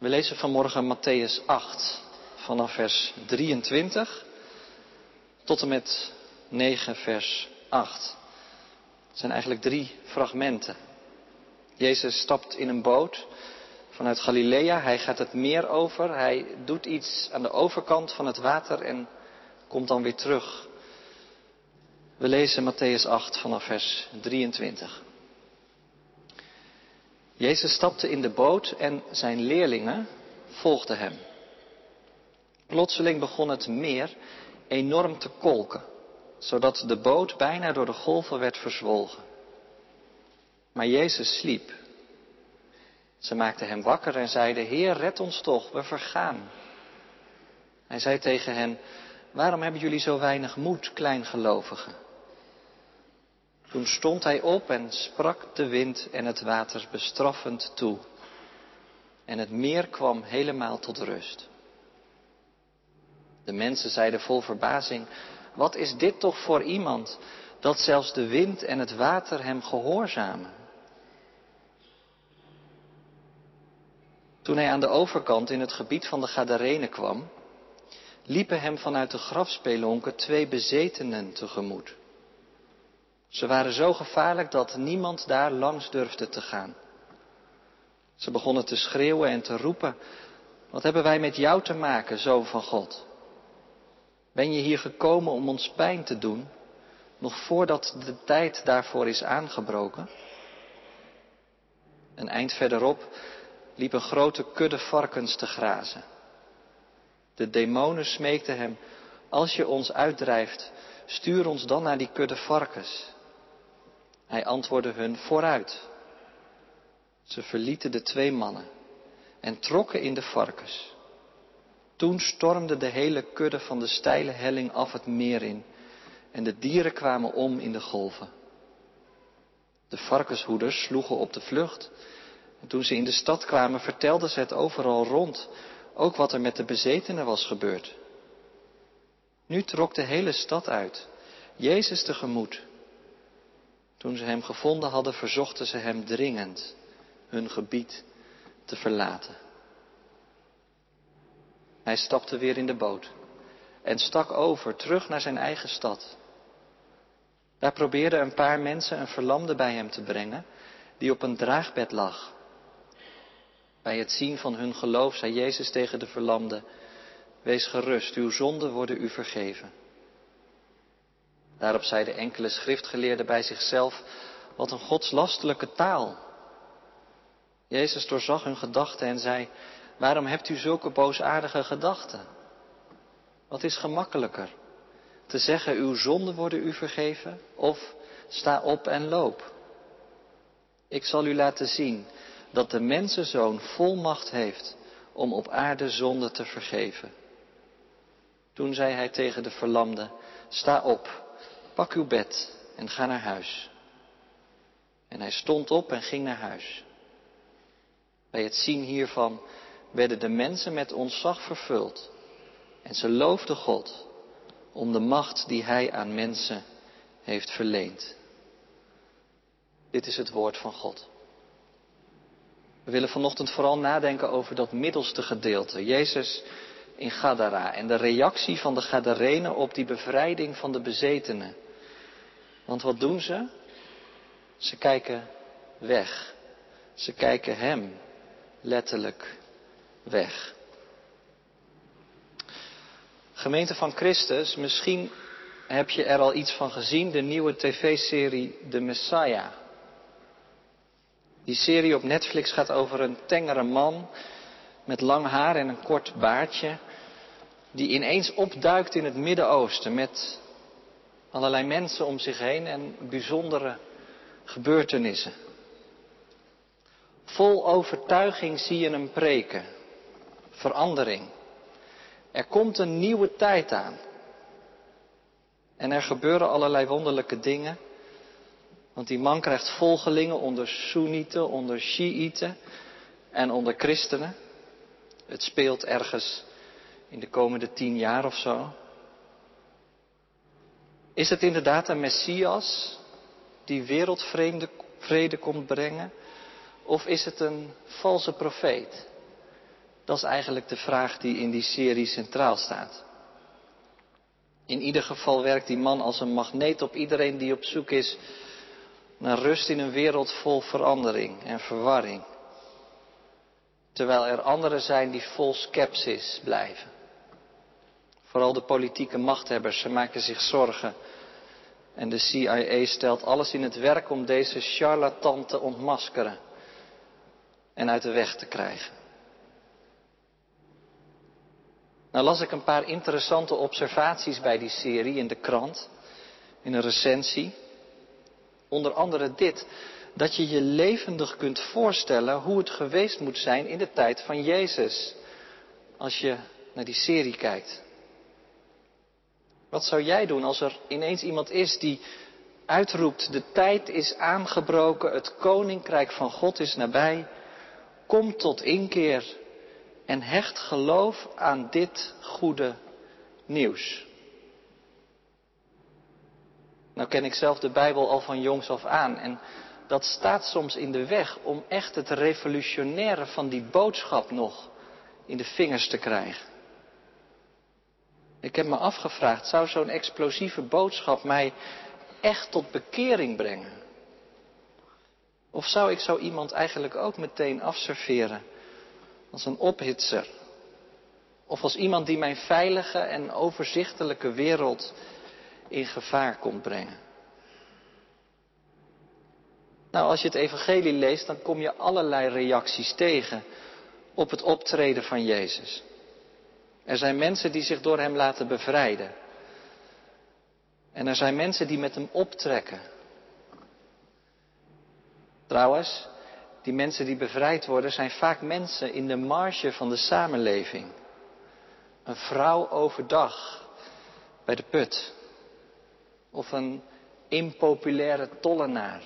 We lezen vanmorgen Matthäus 8 vanaf vers 23 tot en met 9 vers 8. Het zijn eigenlijk drie fragmenten. Jezus stapt in een boot vanuit Galilea. Hij gaat het meer over. Hij doet iets aan de overkant van het water en komt dan weer terug. We lezen Matthäus 8 vanaf vers 23. Jezus stapte in de boot en zijn leerlingen volgden hem. Plotseling begon het meer enorm te kolken, zodat de boot bijna door de golven werd verzwolgen. Maar Jezus sliep. Ze maakten hem wakker en zeiden, Heer, red ons toch, we vergaan. Hij zei tegen hen, waarom hebben jullie zo weinig moed, kleingelovigen? Toen stond hij op en sprak de wind en het water bestraffend toe. En het meer kwam helemaal tot rust. De mensen zeiden vol verbazing, wat is dit toch voor iemand dat zelfs de wind en het water hem gehoorzamen? Toen hij aan de overkant in het gebied van de Gadarenen kwam, liepen hem vanuit de grafspelonken twee bezetenen tegemoet. Ze waren zo gevaarlijk dat niemand daar langs durfde te gaan. Ze begonnen te schreeuwen en te roepen, wat hebben wij met jou te maken, zoon van God? Ben je hier gekomen om ons pijn te doen, nog voordat de tijd daarvoor is aangebroken? Een eind verderop liep een grote kudde varkens te grazen. De demonen smeekten hem, als je ons uitdrijft, stuur ons dan naar die kudde varkens. Hij antwoordde hun vooruit. Ze verlieten de twee mannen en trokken in de varkens. Toen stormde de hele kudde van de steile helling af het meer in en de dieren kwamen om in de golven. De varkenshoeders sloegen op de vlucht en toen ze in de stad kwamen vertelden ze het overal rond, ook wat er met de bezetenen was gebeurd. Nu trok de hele stad uit, Jezus tegemoet. Toen ze hem gevonden hadden, verzochten ze hem dringend hun gebied te verlaten. Hij stapte weer in de boot en stak over, terug naar zijn eigen stad. Daar probeerden een paar mensen een verlamde bij hem te brengen, die op een draagbed lag. Bij het zien van hun geloof zei Jezus tegen de verlamde, Wees gerust, uw zonden worden u vergeven. Daarop zeiden enkele schriftgeleerden bij zichzelf, wat een godslastelijke taal. Jezus doorzag hun gedachten en zei, waarom hebt u zulke boosaardige gedachten? Wat is gemakkelijker? Te zeggen, uw zonden worden u vergeven of sta op en loop. Ik zal u laten zien dat de mensenzoon volmacht heeft om op aarde zonde te vergeven. Toen zei hij tegen de verlamde, sta op, pak uw bed en ga naar huis. En hij stond op en ging naar huis. Bij het zien hiervan werden de mensen met ontzag vervuld. En ze loofden God om de macht die Hij aan mensen heeft verleend. Dit is het woord van God. We willen vanochtend vooral nadenken over dat middelste gedeelte. Jezus in Gadara en de reactie van de Gadarenen op die bevrijding van de bezetenen. Want wat doen ze? Ze kijken weg. Ze kijken Hem letterlijk weg. Gemeente van Christus, misschien heb je er al iets van gezien, de nieuwe tv-serie De Messiah. Die serie op Netflix gaat over een tengere man met lang haar en een kort baardje, die ineens opduikt in het Midden-Oosten met allerlei mensen om zich heen en bijzondere gebeurtenissen. Vol overtuiging zie je hem preken. Verandering. Er komt een nieuwe tijd aan. En er gebeuren allerlei wonderlijke dingen. Want die man krijgt volgelingen onder Soenieten, onder Shiiten en onder christenen. Het speelt ergens in de komende tien jaar of zo. Is het inderdaad een Messias die wereldvrede komt brengen? Of is het een valse profeet Dat is eigenlijk de vraag die in die serie centraal staat. In ieder geval werkt die man als een magneet op iedereen die op zoek is naar rust in een wereld vol verandering en verwarring. Terwijl er anderen zijn die vol skepsis blijven. Vooral de politieke machthebbers, ze maken zich zorgen. En de CIA stelt alles in het werk om deze charlatan te ontmaskeren en uit de weg te krijgen. Nou las ik een paar interessante observaties bij die serie in de krant, in een recensie. Onder andere dit, dat je je levendig kunt voorstellen hoe het geweest moet zijn in de tijd van Jezus. Als je naar die serie kijkt. Wat zou jij doen als er ineens iemand is die uitroept, de tijd is aangebroken, het koninkrijk van God is nabij, kom tot inkeer en hecht geloof aan dit goede nieuws. Nou ken ik zelf de Bijbel al van jongs af aan en dat staat soms in de weg om echt het revolutionaire van die boodschap nog in de vingers te krijgen. Ik heb me afgevraagd, zou zo'n explosieve boodschap mij echt tot bekering brengen? Of zou ik zo iemand eigenlijk ook meteen afserveren als een ophitser? Of als iemand die mijn veilige en overzichtelijke wereld in gevaar komt brengen? Nou, als je het evangelie leest, dan kom je allerlei reacties tegen op het optreden van Jezus. Er zijn mensen die zich door Hem laten bevrijden. En er zijn mensen die met Hem optrekken. Trouwens, die mensen die bevrijd worden zijn vaak mensen in de marge van de samenleving. Een vrouw overdag bij de put. Of een impopulaire tollenaar.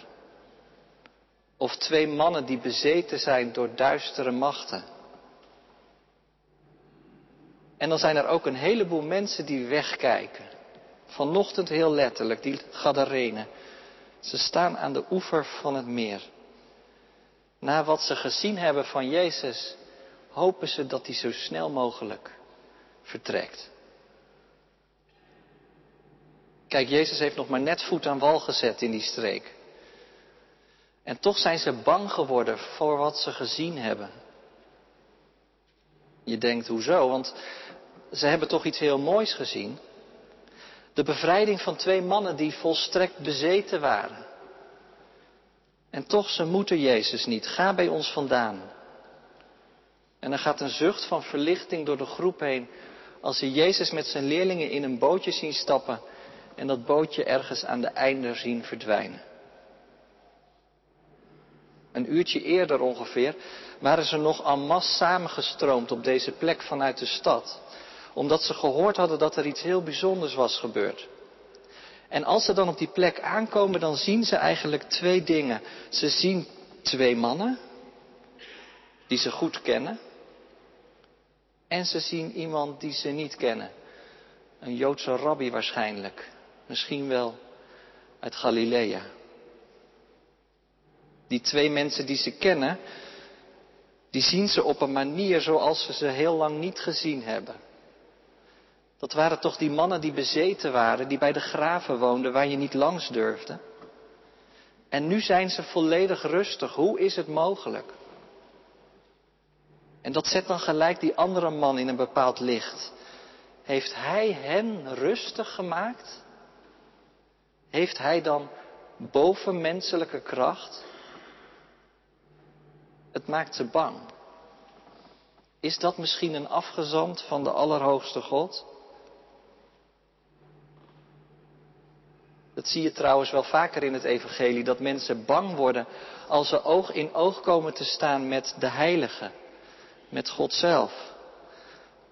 Of twee mannen die bezeten zijn door duistere machten. En dan zijn er ook een heleboel mensen die wegkijken. Vanochtend heel letterlijk, die Gadarenen. Ze staan aan de oever van het meer. Na wat ze gezien hebben van Jezus, hopen ze dat hij zo snel mogelijk vertrekt. Kijk, Jezus heeft nog maar net voet aan wal gezet in die streek. En toch zijn ze bang geworden voor wat ze gezien hebben. Je denkt, hoezo? Want ze hebben toch iets heel moois gezien. De bevrijding van twee mannen die volstrekt bezeten waren. En toch, ze moeten Jezus niet. Ga bij ons vandaan. En er gaat een zucht van verlichting door de groep heen als ze Jezus met zijn leerlingen in een bootje zien stappen en dat bootje ergens aan de einde zien verdwijnen. Een uurtje eerder ongeveer waren ze nog en masse samengestroomd op deze plek vanuit de stad omdat ze gehoord hadden dat er iets heel bijzonders was gebeurd. En als ze dan op die plek aankomen, dan zien ze eigenlijk twee dingen. Ze zien twee mannen, die ze goed kennen. En ze zien iemand die ze niet kennen. Een Joodse rabbi waarschijnlijk. Misschien wel uit Galilea. Die twee mensen die ze kennen, die zien ze op een manier zoals ze ze heel lang niet gezien hebben. Dat waren toch die mannen die bezeten waren, die bij de graven woonden waar je niet langs durfde. En nu zijn ze volledig rustig. Hoe is het mogelijk? En dat zet dan gelijk die andere man in een bepaald licht. Heeft hij hen rustig gemaakt? Heeft hij dan bovenmenselijke kracht? Het maakt ze bang. Is dat misschien een afgezant van de Allerhoogste God? Dat zie je trouwens wel vaker in het Evangelie, dat mensen bang worden als ze oog in oog komen te staan met de Heilige, met God zelf,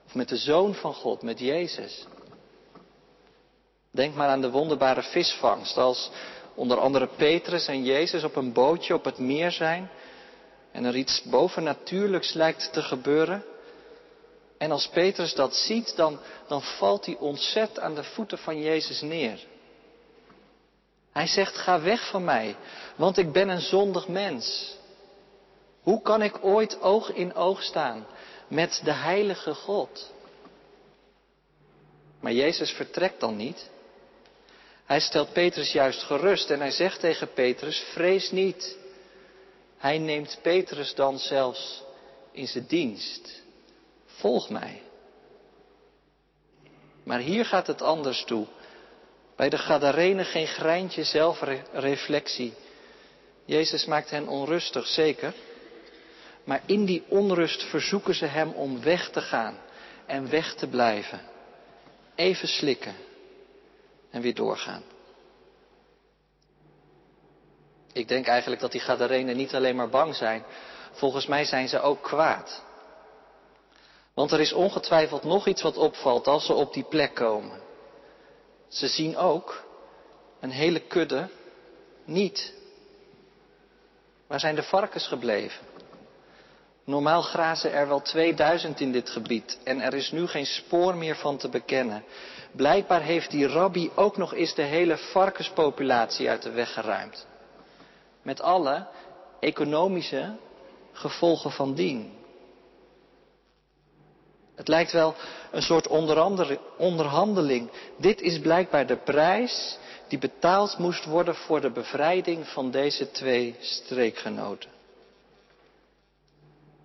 of met de Zoon van God, met Jezus. Denk maar aan de wonderbare visvangst, als onder andere Petrus en Jezus op een bootje op het meer zijn en er iets bovennatuurlijks lijkt te gebeuren. En als Petrus dat ziet, dan, dan valt hij ontzet aan de voeten van Jezus neer. Hij zegt, ga weg van mij, want ik ben een zondig mens. Hoe kan ik ooit oog in oog staan met de heilige God. Maar Jezus vertrekt dan niet. Hij stelt Petrus juist gerust en hij zegt tegen Petrus, vrees niet. Hij neemt Petrus dan zelfs in zijn dienst. Volg mij. Maar hier gaat het anders toe. Bij de Gadarenen geen greintje zelfreflectie. Jezus maakt hen onrustig, zeker. Maar in die onrust verzoeken ze hem om weg te gaan en weg te blijven. Even slikken en weer doorgaan. Ik denk eigenlijk dat die Gadarenen niet alleen maar bang zijn. Volgens mij zijn ze ook kwaad. Want er is ongetwijfeld nog iets wat opvalt als ze op die plek komen. Ze zien ook een hele kudde niet. Waar zijn de varkens gebleven? Normaal grazen er wel 2000 in dit gebied en er is nu geen spoor meer van te bekennen. Blijkbaar heeft die rabbi ook nog eens de hele varkenspopulatie uit de weg geruimd. Met alle economische gevolgen van dien. Het lijkt wel een soort onderhandeling. Dit is blijkbaar de prijs die betaald moest worden voor de bevrijding van deze twee streekgenoten.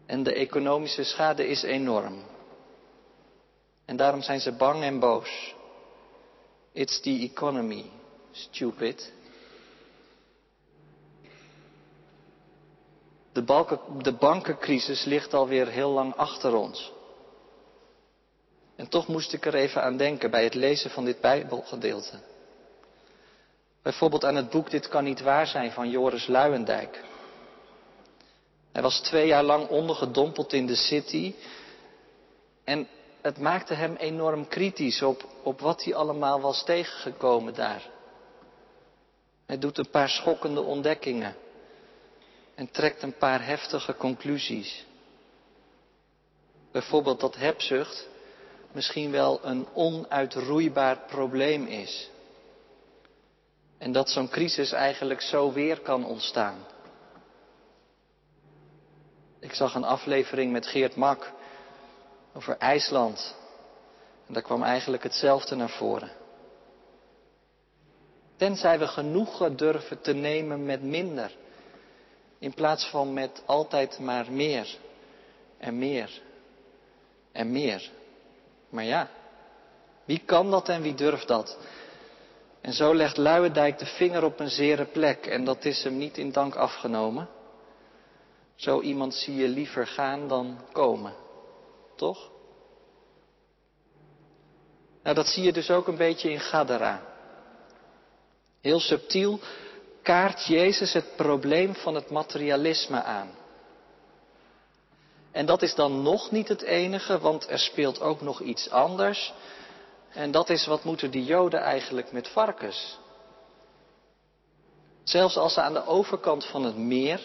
En de economische schade is enorm. En daarom zijn ze bang en boos. It's the economy, stupid. De, de bankencrisis ligt alweer heel lang achter ons. En toch moest ik er even aan denken bij het lezen van dit Bijbelgedeelte. Bijvoorbeeld aan het boek Dit kan niet waar zijn van Joris Luijendijk. Hij was twee jaar lang ondergedompeld in de city. En het maakte hem enorm kritisch op, op wat hij allemaal was tegengekomen daar. Hij doet een paar schokkende ontdekkingen. En trekt een paar heftige conclusies. Bijvoorbeeld dat hebzucht misschien wel een onuitroeibaar probleem is. En dat zo'n crisis eigenlijk zo weer kan ontstaan. Ik zag een aflevering met Geert Mak over IJsland. En daar kwam eigenlijk hetzelfde naar voren. Tenzij we genoegen durven te nemen met minder. In plaats van met altijd maar meer en meer en meer. Maar ja, wie kan dat en wie durft dat? En zo legt Luijendijk de vinger op een zere plek en dat is hem niet in dank afgenomen. Zo iemand zie je liever gaan dan komen, toch? Nou, dat zie je dus ook een beetje in Gadara. Heel subtiel kaart Jezus het probleem van het materialisme aan. En dat is dan nog niet het enige, want er speelt ook nog iets anders. En dat is wat moeten die Joden eigenlijk met varkens? Zelfs als ze aan de overkant van het meer,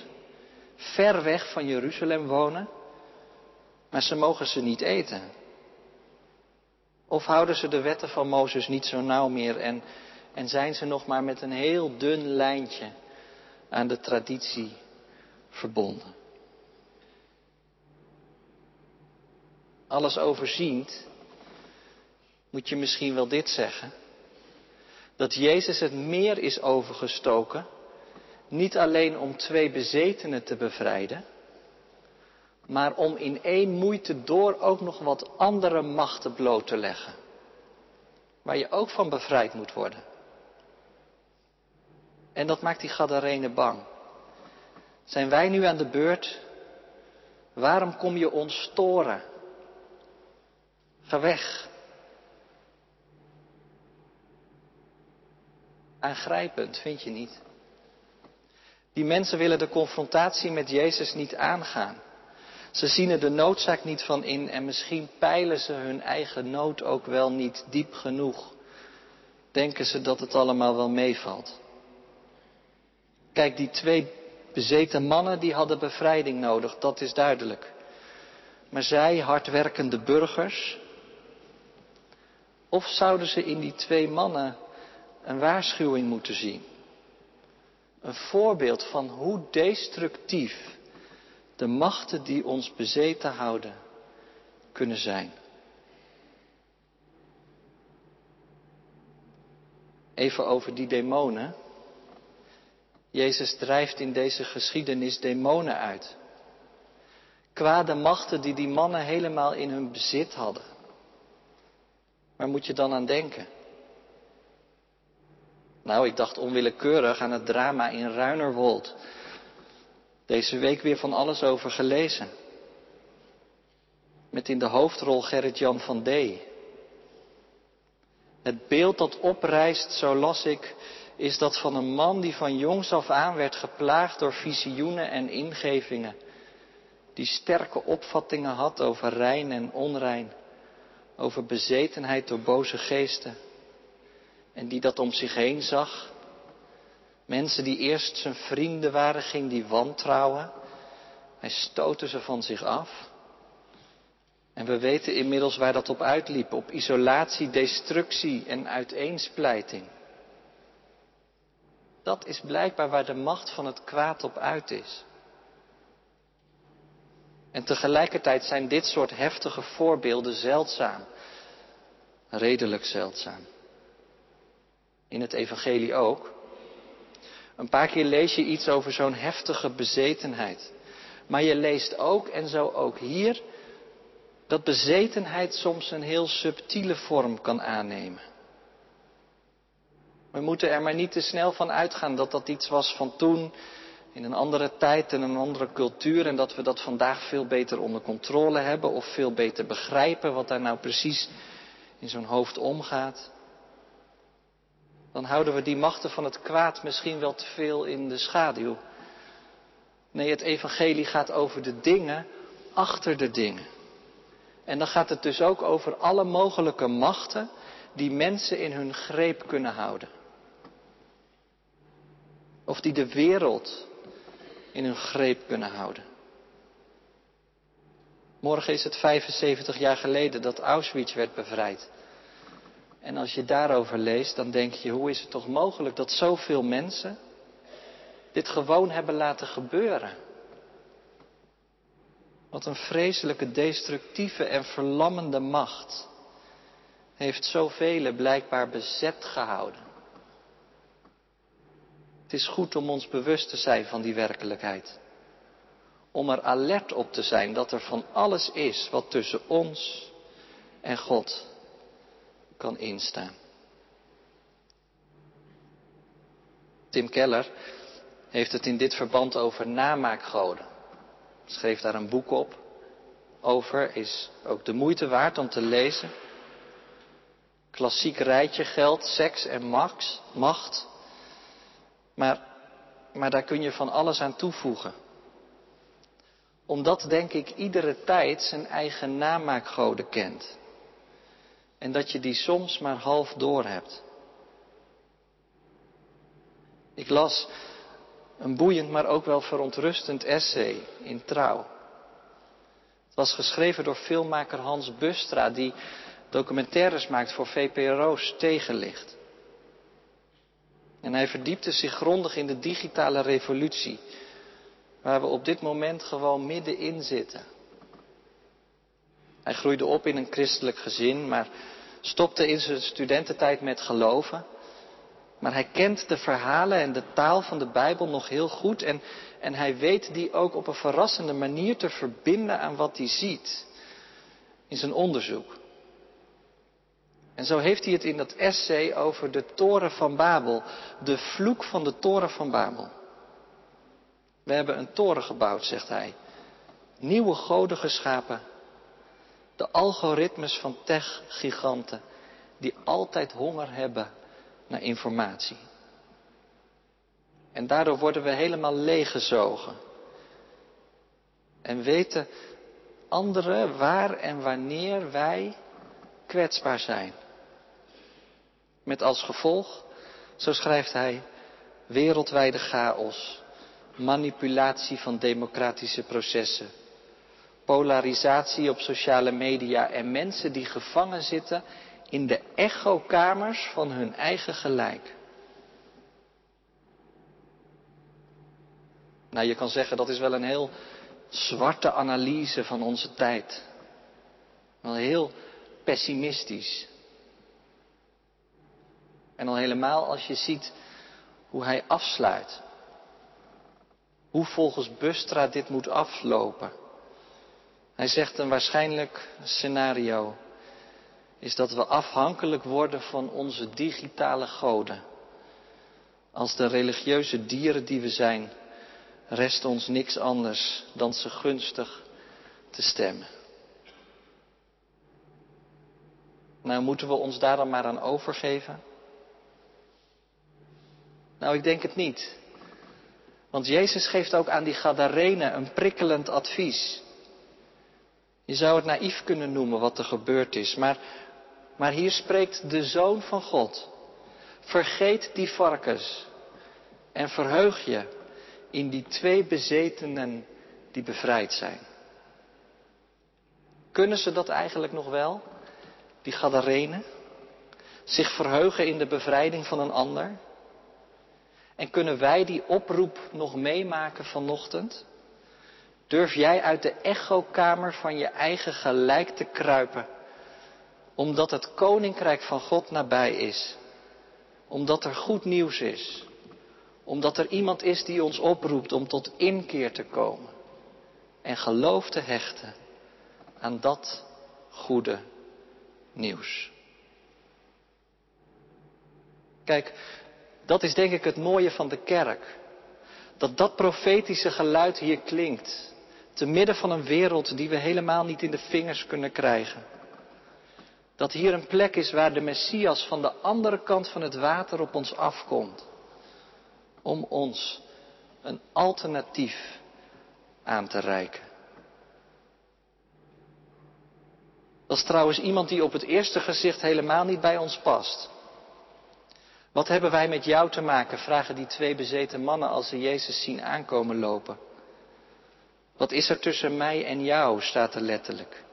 ver weg van Jeruzalem wonen, maar ze mogen ze niet eten. Of houden ze de wetten van Mozes niet zo nauw meer en, en zijn ze nog maar met een heel dun lijntje aan de traditie verbonden? alles overziend, moet je misschien wel dit zeggen. Dat Jezus het meer is overgestoken, niet alleen om twee bezetenen te bevrijden, maar om in één moeite door ook nog wat andere machten bloot te leggen. Waar je ook van bevrijd moet worden. En dat maakt die Gadarenen bang. Zijn wij nu aan de beurt? Waarom kom je ons storen? Ga weg. Aangrijpend, vind je niet? Die mensen willen de confrontatie met Jezus niet aangaan. Ze zien er de noodzaak niet van in en misschien peilen ze hun eigen nood ook wel niet diep genoeg. Denken ze dat het allemaal wel meevalt. Kijk, die twee bezeten mannen die hadden bevrijding nodig, dat is duidelijk. Maar zij, hardwerkende burgers, of zouden ze in die twee mannen een waarschuwing moeten zien? Een voorbeeld van hoe destructief de machten die ons bezeten houden kunnen zijn. Even over die demonen. Jezus drijft in deze geschiedenis demonen uit. Kwade machten die die mannen helemaal in hun bezit hadden. Waar moet je dan aan denken? Nou, ik dacht onwillekeurig aan het drama in Ruinerwold. Deze week weer van alles over gelezen. Met in de hoofdrol Gerrit-Jan van D. Het beeld dat oprijst, zo las ik, is dat van een man die van jongs af aan werd geplaagd door visioenen en ingevingen. Die sterke opvattingen had over rein en onrein, over bezetenheid door boze geesten. En die dat om zich heen zag. Mensen die eerst zijn vrienden waren, ging die wantrouwen. Hij stootte ze van zich af. En we weten inmiddels waar dat op uitliep, op isolatie, destructie en uiteensplijting. Dat is blijkbaar waar de macht van het kwaad op uit is. En tegelijkertijd zijn dit soort heftige voorbeelden zeldzaam, redelijk zeldzaam. In het evangelie ook. Een paar keer lees je iets over zo'n heftige bezetenheid. Maar je leest ook, en zo ook hier, dat bezetenheid soms een heel subtiele vorm kan aannemen. We moeten er maar niet te snel van uitgaan dat dat iets was van toen, in een andere tijd en een andere cultuur, en dat we dat vandaag veel beter onder controle hebben of veel beter begrijpen wat daar nou precies in zo'n hoofd omgaat. Dan houden we die machten van het kwaad misschien wel te veel in de schaduw. Nee, het evangelie gaat over de dingen achter de dingen. En dan gaat het dus ook over alle mogelijke machten die mensen in hun greep kunnen houden. Of die de wereld in hun greep kunnen houden. Morgen is het 75 jaar geleden dat Auschwitz werd bevrijd. En als je daarover leest, dan denk je, hoe is het toch mogelijk dat zoveel mensen dit gewoon hebben laten gebeuren? Wat een vreselijke, destructieve en verlammende macht heeft zoveel blijkbaar bezet gehouden. Het is goed om ons bewust te zijn van die werkelijkheid. Om er alert op te zijn dat er van alles is wat tussen ons en God kan instaan. Tim Keller heeft het in dit verband over namaakgoden schreef daar een boek op over, is ook de moeite waard om te lezen. Klassiek rijtje geld, seks en macht. Maar, maar daar kun je van alles aan toevoegen. Omdat, denk ik, iedere tijd zijn eigen namaakgoden kent. En dat je die soms maar half door hebt. Ik las een boeiend, maar ook wel verontrustend essay in Trouw. Het was geschreven door filmmaker Hans Bustra, die documentaires maakt voor VPRO's tegenlicht. En hij verdiepte zich grondig in de digitale revolutie, waar we op dit moment gewoon middenin zitten. Hij groeide op in een christelijk gezin, maar stopte in zijn studententijd met geloven. Maar hij kent de verhalen en de taal van de Bijbel nog heel goed en, en hij weet die ook op een verrassende manier te verbinden aan wat hij ziet in zijn onderzoek. En zo heeft hij het in dat essay over de toren van Babel, de vloek van de toren van Babel. We hebben een toren gebouwd, zegt hij. Nieuwe goden geschapen. De algoritmes van tech-giganten die altijd honger hebben naar informatie. En daardoor worden we helemaal leeggezogen. En weten anderen waar en wanneer wij kwetsbaar zijn. Met als gevolg, zo schrijft hij, wereldwijde chaos, manipulatie van democratische processen, polarisatie op sociale media en mensen die gevangen zitten in de echokamers van hun eigen gelijk. Nou, je kan zeggen dat is wel een heel zwarte analyse van onze tijd. Wel heel pessimistisch. En al helemaal als je ziet hoe hij afsluit. Hoe volgens Bustra dit moet aflopen. Hij zegt een waarschijnlijk scenario is dat we afhankelijk worden van onze digitale goden. Als de religieuze dieren die we zijn, rest ons niks anders dan ze gunstig te stemmen. Nou, moeten we ons daar dan maar aan overgeven? Nou, ik denk het niet. Want Jezus geeft ook aan die Gadarenen een prikkelend advies. Je zou het naïef kunnen noemen wat er gebeurd is, maar, maar hier spreekt de Zoon van God. Vergeet die varkens en verheug je in die twee bezetenen die bevrijd zijn. Kunnen ze dat eigenlijk nog wel, die Gadarenen? Zich verheugen in de bevrijding van een ander? En kunnen wij die oproep nog meemaken vanochtend? Durf jij uit de echokamer van je eigen gelijk te kruipen, omdat het koninkrijk van God nabij is, omdat er goed nieuws is, omdat er iemand is die ons oproept om tot inkeer te komen en geloof te hechten aan dat goede nieuws. Kijk, dat is denk ik het mooie van de kerk. Dat dat profetische geluid hier klinkt. Te midden van een wereld die we helemaal niet in de vingers kunnen krijgen. Dat hier een plek is waar de Messias van de andere kant van het water op ons afkomt. Om ons een alternatief aan te reiken. Dat is trouwens iemand die op het eerste gezicht helemaal niet bij ons past. Wat hebben wij met jou te maken? vragen die twee bezeten mannen als ze Jezus zien aankomen lopen. Wat is er tussen mij en jou, staat er letterlijk.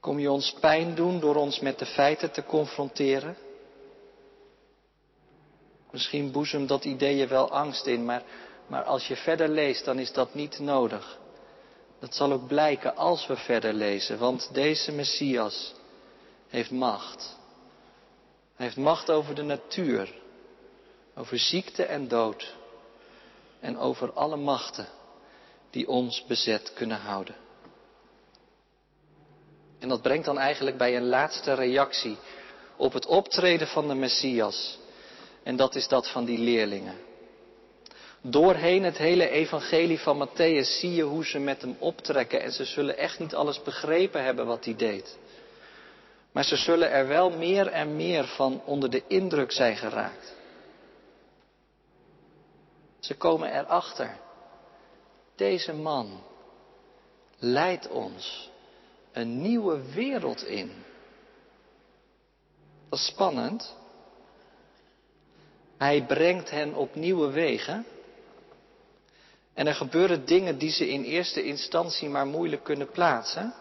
Kom je ons pijn doen door ons met de feiten te confronteren? Misschien boezem dat idee je wel angst in, maar, maar als je verder leest, dan is dat niet nodig. Dat zal ook blijken als we verder lezen, want deze Messias heeft macht. Hij heeft macht over de natuur, over ziekte en dood en over alle machten die ons bezet kunnen houden. En dat brengt dan eigenlijk bij een laatste reactie op het optreden van de Messias. En dat is dat van die leerlingen. Doorheen het hele evangelie van Matthäus zie je hoe ze met hem optrekken en ze zullen echt niet alles begrepen hebben wat hij deed. Maar ze zullen er wel meer en meer van onder de indruk zijn geraakt. Ze komen erachter. Deze man leidt ons een nieuwe wereld in. Dat is spannend. Hij brengt hen op nieuwe wegen. En er gebeuren dingen die ze in eerste instantie maar moeilijk kunnen plaatsen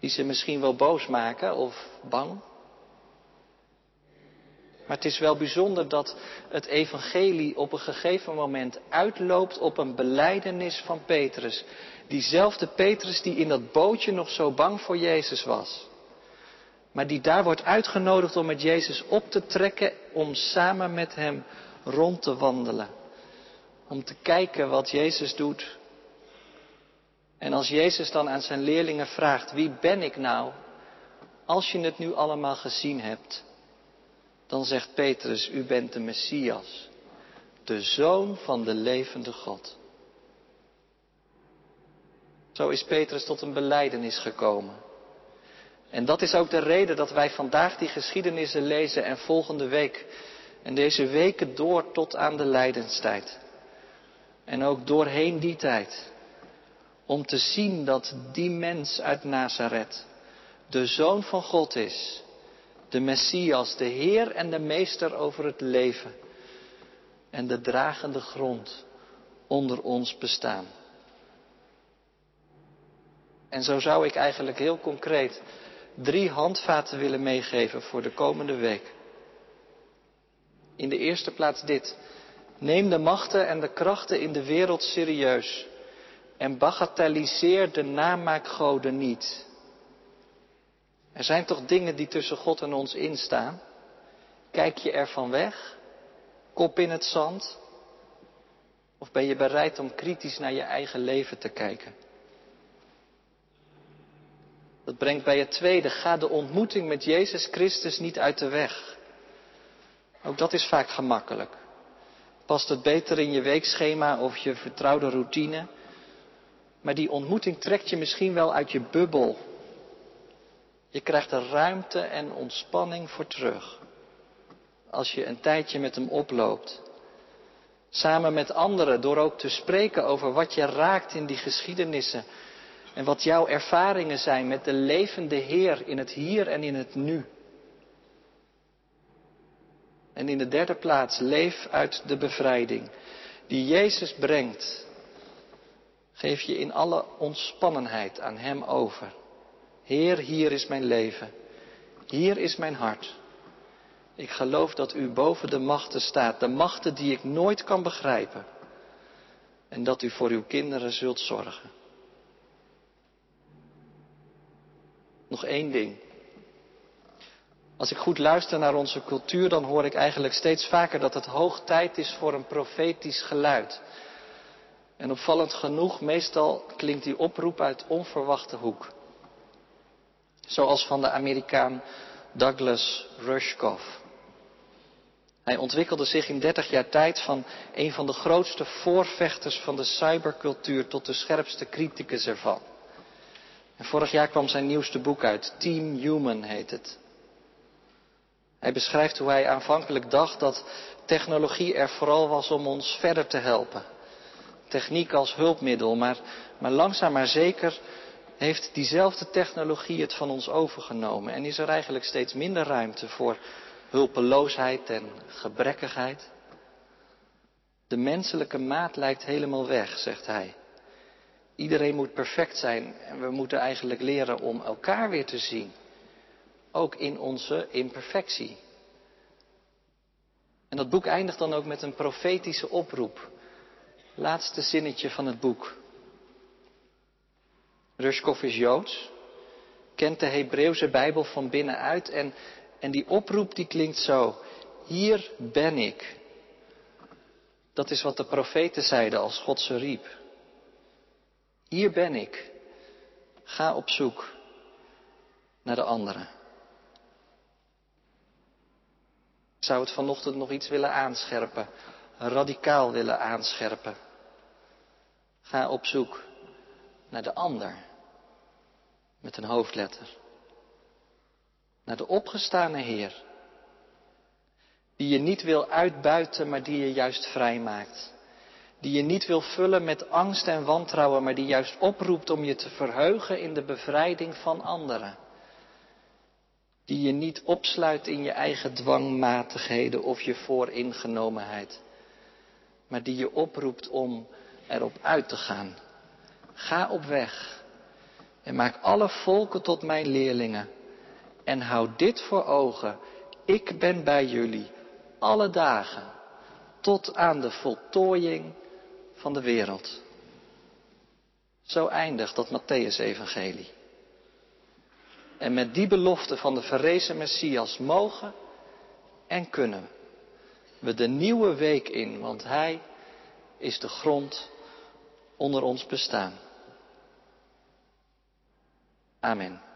die ze misschien wel boos maken of bang. Maar het is wel bijzonder dat het evangelie op een gegeven moment uitloopt op een beleidenis van Petrus. Diezelfde Petrus die in dat bootje nog zo bang voor Jezus was. Maar die daar wordt uitgenodigd om met Jezus op te trekken, om samen met hem rond te wandelen. Om te kijken wat Jezus doet en als Jezus dan aan zijn leerlingen vraagt, wie ben ik nou? Als je het nu allemaal gezien hebt, dan zegt Petrus, u bent de Messias, de zoon van de levende God. Zo is Petrus tot een beleidenis gekomen. En dat is ook de reden dat wij vandaag die geschiedenissen lezen en volgende week en deze weken door tot aan de lijdenstijd. En ook doorheen die tijd om te zien dat die mens uit Nazareth de Zoon van God is, de Messias, de Heer en de Meester over het leven en de dragende grond onder ons bestaan. En zo zou ik eigenlijk heel concreet drie handvaten willen meegeven voor de komende week. In de eerste plaats dit. Neem de machten en de krachten in de wereld serieus. En bagatelliseer de namaakgoden niet. Er zijn toch dingen die tussen God en ons instaan? Kijk je ervan weg? Kop in het zand? Of ben je bereid om kritisch naar je eigen leven te kijken? Dat brengt bij het tweede. Ga de ontmoeting met Jezus Christus niet uit de weg. Ook dat is vaak gemakkelijk. Past het beter in je weekschema of je vertrouwde routine? Maar die ontmoeting trekt je misschien wel uit je bubbel. Je krijgt er ruimte en ontspanning voor terug. Als je een tijdje met hem oploopt. Samen met anderen, door ook te spreken over wat je raakt in die geschiedenissen. En wat jouw ervaringen zijn met de levende Heer in het hier en in het nu. En in de derde plaats, leef uit de bevrijding die Jezus brengt. Geef je in alle ontspannenheid aan Hem over. Heer, hier is mijn leven. Hier is mijn hart. Ik geloof dat U boven de machten staat, de machten die ik nooit kan begrijpen. En dat U voor Uw kinderen zult zorgen. Nog één ding. Als ik goed luister naar onze cultuur, dan hoor ik eigenlijk steeds vaker dat het hoog tijd is voor een profetisch geluid. En opvallend genoeg, meestal klinkt die oproep uit onverwachte hoek. Zoals van de Amerikaan Douglas Rushkoff. Hij ontwikkelde zich in 30 jaar tijd van een van de grootste voorvechters van de cybercultuur tot de scherpste criticus ervan. En vorig jaar kwam zijn nieuwste boek uit, Team Human heet het. Hij beschrijft hoe hij aanvankelijk dacht dat technologie er vooral was om ons verder te helpen. Techniek als hulpmiddel, maar, maar langzaam maar zeker heeft diezelfde technologie het van ons overgenomen en is er eigenlijk steeds minder ruimte voor hulpeloosheid en gebrekkigheid. De menselijke maat lijkt helemaal weg, zegt hij. Iedereen moet perfect zijn en we moeten eigenlijk leren om elkaar weer te zien. Ook in onze imperfectie. En dat boek eindigt dan ook met een profetische oproep. Laatste zinnetje van het boek. Rushkoff is Joods, kent de Hebreeuwse Bijbel van binnenuit en, en die oproep die klinkt zo. Hier ben ik. Dat is wat de profeten zeiden als God ze riep. Hier ben ik. Ga op zoek naar de anderen. Ik zou het vanochtend nog iets willen aanscherpen, radicaal willen aanscherpen. Ga op zoek naar de ander, met een hoofdletter. Naar de opgestane Heer, die je niet wil uitbuiten, maar die je juist vrijmaakt. Die je niet wil vullen met angst en wantrouwen, maar die juist oproept om je te verheugen in de bevrijding van anderen. Die je niet opsluit in je eigen dwangmatigheden of je vooringenomenheid, maar die je oproept om erop uit te gaan. Ga op weg en maak alle volken tot mijn leerlingen. En houd dit voor ogen. Ik ben bij jullie alle dagen tot aan de voltooiing van de wereld. Zo eindigt dat Matthäus-evangelie. En met die belofte van de verrezen Messias mogen en kunnen we de nieuwe week in, want Hij is de grond onder ons bestaan. Amen.